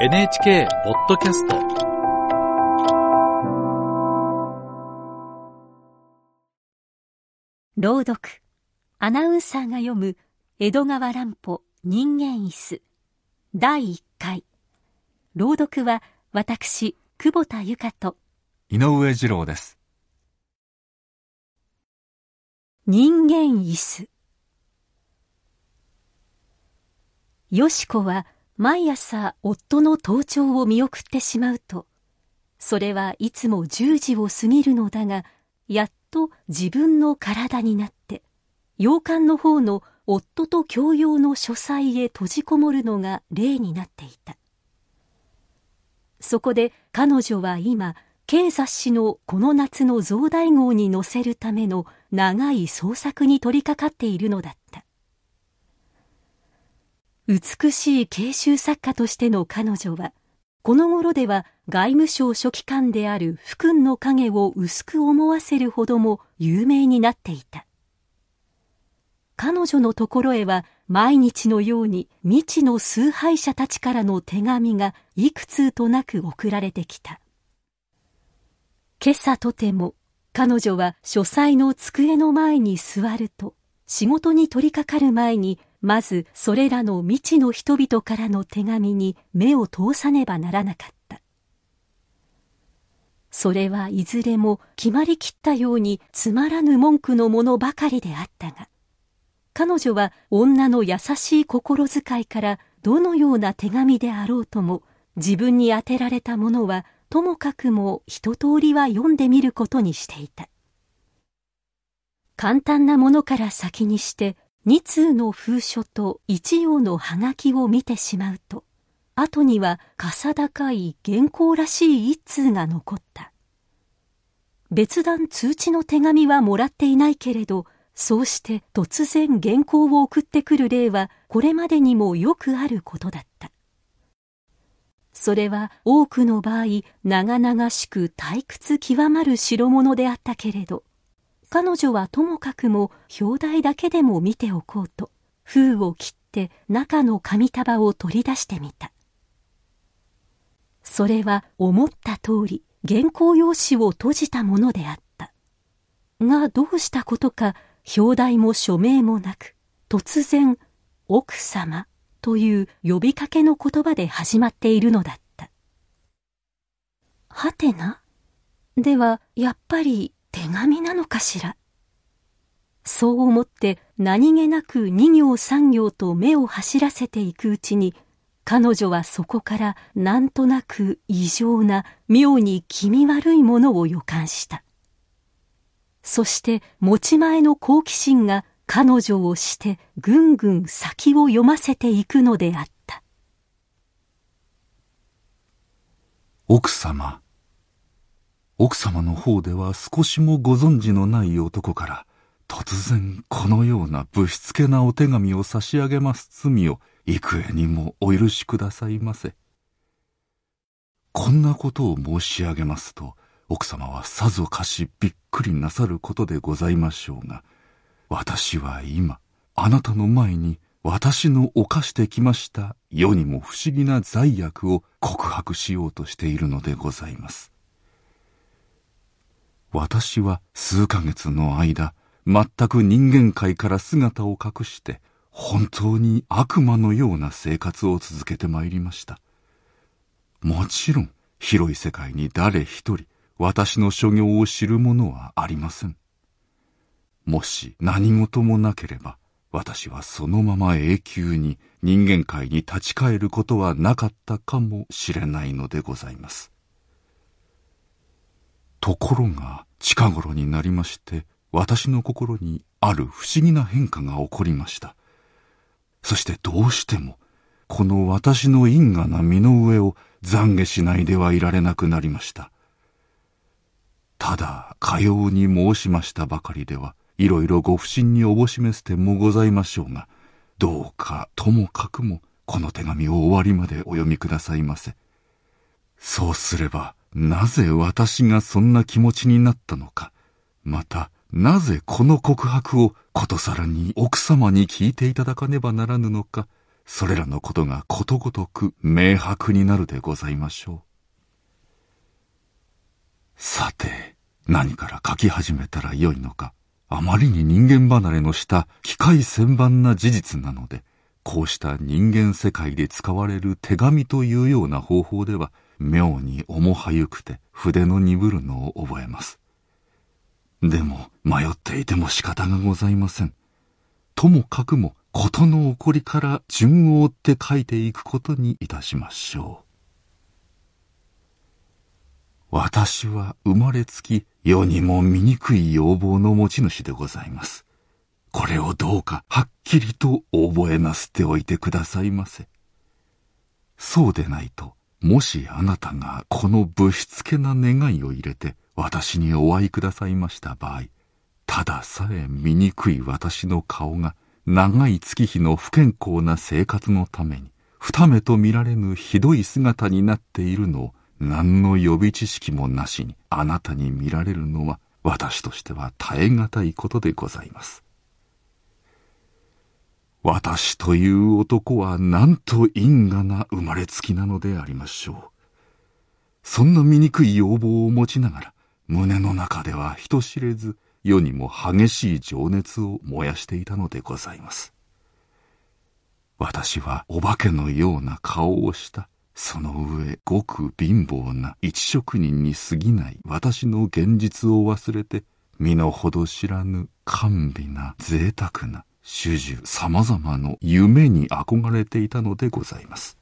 NHK ポッドキャスト。朗読。アナウンサーが読む。江戸川乱歩。人間椅子。第1回。朗読は私久保田由香と。井上二郎です。人間椅子。よしこは毎朝夫の登庁を見送ってしまうとそれはいつも10時を過ぎるのだがやっと自分の体になって洋館の方の夫と共用の書斎へ閉じこもるのが例になっていた。そこで彼女は今経雑誌のこの夏の増大号に載せるための長い創作に取り掛かっているのだった。美しい慶州作家としての彼女はこの頃では外務省書記官である福君の影を薄く思わせるほども有名になっていた。彼女のところへは毎日のように未知の崇拝者たちからの手紙が幾通となく送られてきた。今朝とても彼女は書斎の机の前に座ると仕事に取り掛かる前にまずそれらの未知の人々からの手紙に目を通さねばならなかった。それはいずれも決まりきったようにつまらぬ文句のものばかりであったが彼女は女の優しい心遣いからどのような手紙であろうとも自分に宛てられたものはともかくも一通りは読んでみることにしていた。簡単なものから先にして二通の封書と一葉のハガキを見てしまうと後にはかさ高い原稿らしい一通が残った。別段通知の手紙はもらっていないけれどそうして突然原稿を送ってくる例はこれまでにもよくあることだった。それは多くの場合長々しく退屈極まる代物であったけれど彼女はともかくも表題だけでも見ておこうと封を切って中の紙束を取り出してみた。それは思った通り原稿用紙を閉じたものであった。がどうしたことか表題も署名もなく突然「奥様」という呼びかけの言葉で始まっているのだった。はてな？ではやっぱり手紙なのかしら？そう思って何気なく二行三行と目を走らせていくうちに彼女はそこからなんとなく異常な妙に気味悪いものを予感した。そして持ち前の好奇心が彼女をしてぐんぐん先を読ませていくのであった。奥様。奥様の方では少しもご存知のない男から、突然このようなぶしつけなお手紙を差し上げます罪を幾重にもお許しくださいませ。こんなことを申し上げますと、奥様はさぞかしびっくりなさることでございましょうが、私は今、あなたの前に私の犯してきました世にも不思議な罪悪を告白しようとしているのでございます。私は数ヶ月の間、全く人間界から姿を隠して、本当に悪魔のような生活を続けてまいりました。もちろん、広い世界に誰一人、私の所業を知る者はありません。もし何事もなければ、私はそのまま永久に人間界に立ち返ることはなかったかもしれないのでございます。ところが近頃になりまして、私の心にある不思議な変化が起こりました。そしてどうしても、この私の因果な身の上を懺悔しないではいられなくなりました。ただ、かように申しましたばかりでは、いろいろご不審におぼしめす点もございましょうが、どうかともかくもこの手紙を終わりまでお読みくださいませ。そうすれば、なぜ私がそんな気持ちになったのか、また、なぜこの告白をことさらに奥様に聞いていただかねばならぬのか、それらのことがことごとく明白になるでございましょう。さて、何から書き始めたらよいのか、あまりに人間離れのした機械千番な事実なので、こうした人間世界で使われる手紙というような方法では、妙に重はゆくて筆の鈍るのを覚えます。でも迷っていても仕方がございません。ともかくも事の起こりから順を追って書いていくことにいたしましょう。私は生まれつき世にも醜い要望の持ち主でございます。これをどうかはっきりと覚えなすっておいてくださいませ。そうでないと、もしあなたがこのぶしつけな願いを入れて私にお会いくださいました場合、たださえ醜い私の顔が長い月日の不健康な生活のために二目と見られぬひどい姿になっているのを何の予備知識もなしにあなたに見られるのは私としては耐え難いことでございます。私という男はなんと因果な生まれつきなのでありましょう。そんな醜い要望を持ちながら胸の中では人知れず世にも激しい情熱を燃やしていたのでございます。私はお化けのような顔をしたその上ごく貧乏な一職人に過ぎない私の現実を忘れて身の程知らぬ甘美な贅沢な主従様々の夢に憧れていたのでございます。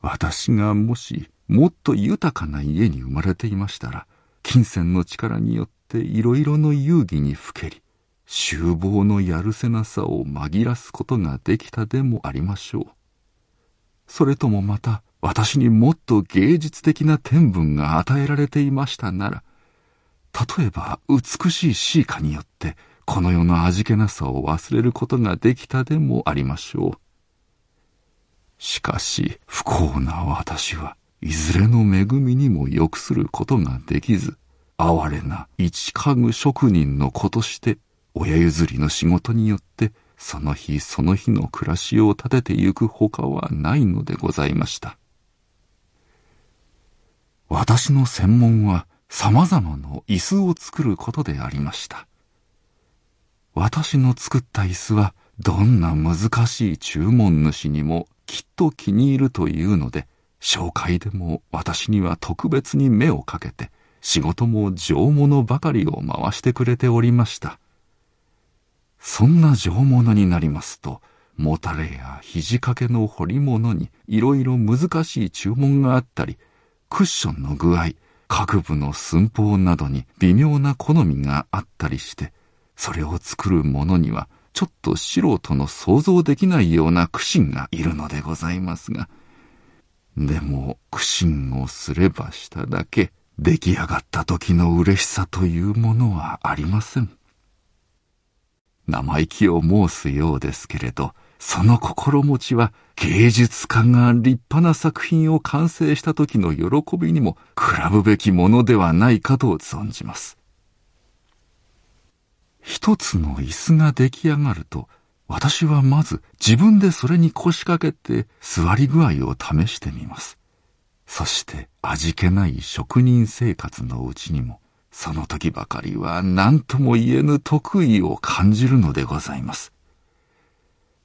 私がもしもっと豊かな家に生まれていましたら、金銭の力によっていろいろの遊戯にふけり、厨房のやるせなさを紛らすことができたでもありましょう。それともまた、私にもっと芸術的な天分が与えられていましたなら、例えば美しいシーカによって、この世の味気なさを忘れることができたでもありましょう。しかし、不幸な私はいずれの恵みにも良くすることができず、哀れな一家具職人の子として、親譲りの仕事によって、その日その日の暮らしを立ててゆくほかはないのでございました。私の専門は様々な椅子を作ることでありました。私の作った椅子はどんな難しい注文主にもきっと気に入るというので、紹介でも私には特別に目をかけて、仕事も上物ばかりを回してくれておりました。そんな上物になりますと、もたれや肘掛けの彫り物にいろいろ難しい注文があったり、クッションの具合、各部の寸法などに微妙な好みがあったりして、それを作る者にはちょっと素人の想像できないような苦心がいるのでございますが、でも苦心をすればしただけ出来上がった時の嬉しさというものはありません。生意気を申すようですけれど、その心持ちは芸術家が立派な作品を完成した時の喜びにも比ぶべきものではないかと存じます。一つの椅子が出来上がると、私はまず自分でそれに腰掛けて座り具合を試してみます。そして味気ない職人生活のうちにも、その時ばかりは何とも言えぬ得意を感じるのでございます。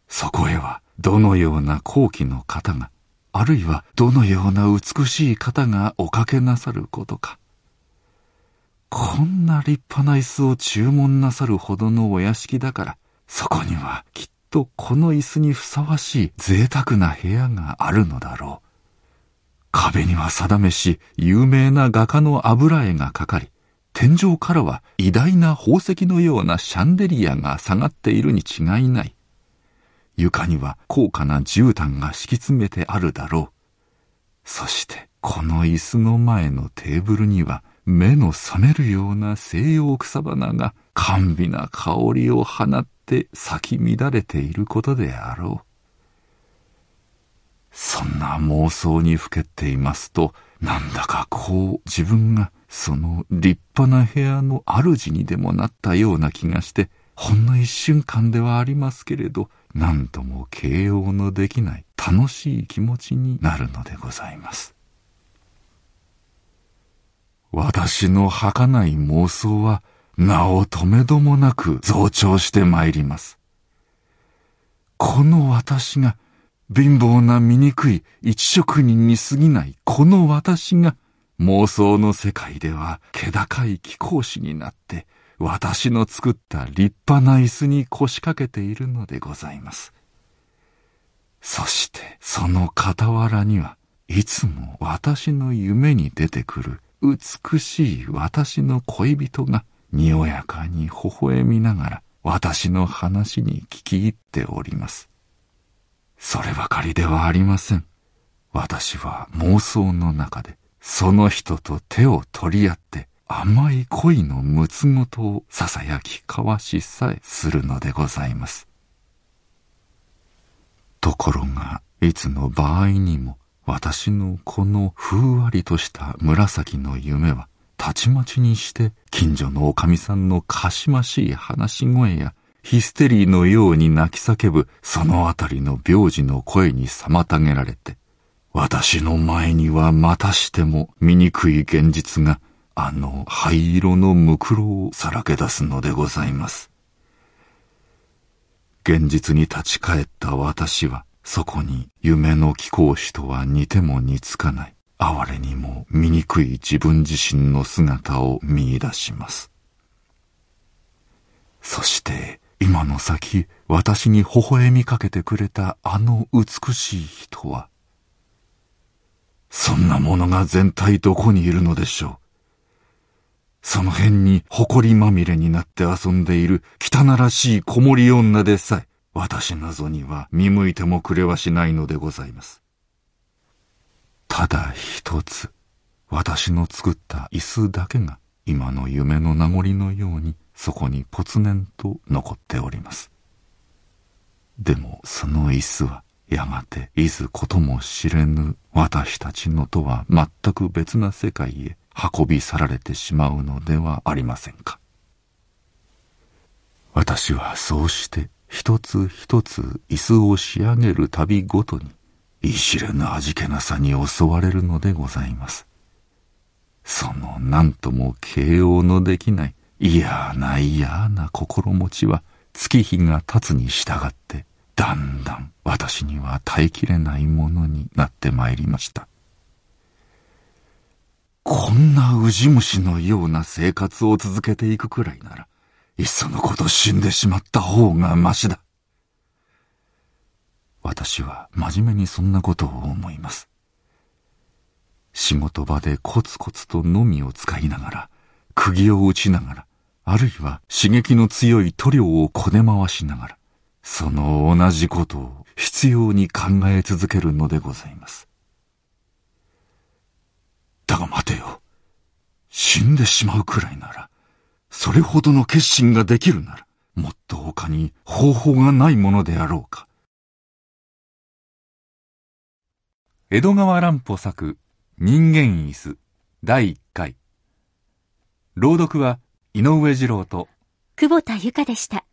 そこへはどのような高貴の方が、あるいはどのような美しい方がおかけなさることか。こんな立派な椅子を注文なさるほどのお屋敷だから、そこにはきっとこの椅子にふさわしい贅沢な部屋があるのだろう。壁には定めし、有名な画家の油絵がかかり、天井からは偉大な宝石のようなシャンデリアが下がっているに違いない。床には高価な絨毯が敷き詰めてあるだろう。そしてこの椅子の前のテーブルには目の覚めるような西洋草花が甘美な香りを放って咲き乱れていることであろう。そんな妄想にふけっていますと、なんだかこう自分がその立派な部屋の主にでもなったような気がして、ほんの一瞬間ではありますけれど、何とも形容のできない楽しい気持ちになるのでございます。私の儚い妄想は名を止めどもなく増長してまいります。この私が貧乏な醜い一職人に過ぎないこの私が妄想の世界では気高い貴公子になって私の作った立派な椅子に腰掛けているのでございます。そしてその傍らにはいつも私の夢に出てくる美しい私の恋人がにおやかに微笑みながら私の話に聞き入っております。そればかりではありません。私は妄想の中でその人と手を取り合って甘い恋のむつごとをささやき交わしさえするのでございます。ところが、いつの場合にも私のこのふんわりとした紫の夢はたちまちにして近所のおかみさんのかしましい話し声やヒステリーのように泣き叫ぶそのあたりの病児の声に妨げられて私の前にはまたしても醜い現実があの灰色のむくろをさらけ出すのでございます。現実に立ち返った私は、そこに夢の貴公子とは似ても似つかない、哀れにも醜い自分自身の姿を見出します。そして、今の先、私に微笑みかけてくれたあの美しい人は、そんなものが全体どこにいるのでしょう。その辺に埃まみれになって遊んでいる汚らしい子守女でさえ、私謎には見向いてもくれはしないのでございます。ただ一つ、私の作った椅子だけが今の夢の名残のようにそこにぽつねんと残っております。でもその椅子はやがていずことも知れぬ私たちのとは全く別な世界へ運び去られてしまうのではありませんか。私はそうして一つ一つ椅子を仕上げるたびごとにい知れぬ味気なさに襲われるのでございます。その何とも形容のできない嫌な嫌な心持ちは月日が経つに従ってだんだん私には耐えきれないものになってまいりました。こんなウジ虫のような生活を続けていくくらいなら、いっそのこと死んでしまった方がましだ。私は真面目にそんなことを思います。仕事場でコツコツとのみを使いながら、釘を打ちながら、あるいは刺激の強い塗料をこね回しながら、その同じことを必要に考え続けるのでございます。だが待てよ。死んでしまうくらいなら、それほどの決心ができるなら、もっと他に方法がないものであろうか。江戸川乱歩作人間椅子第1回朗読は井上二郎と久保田由香でした。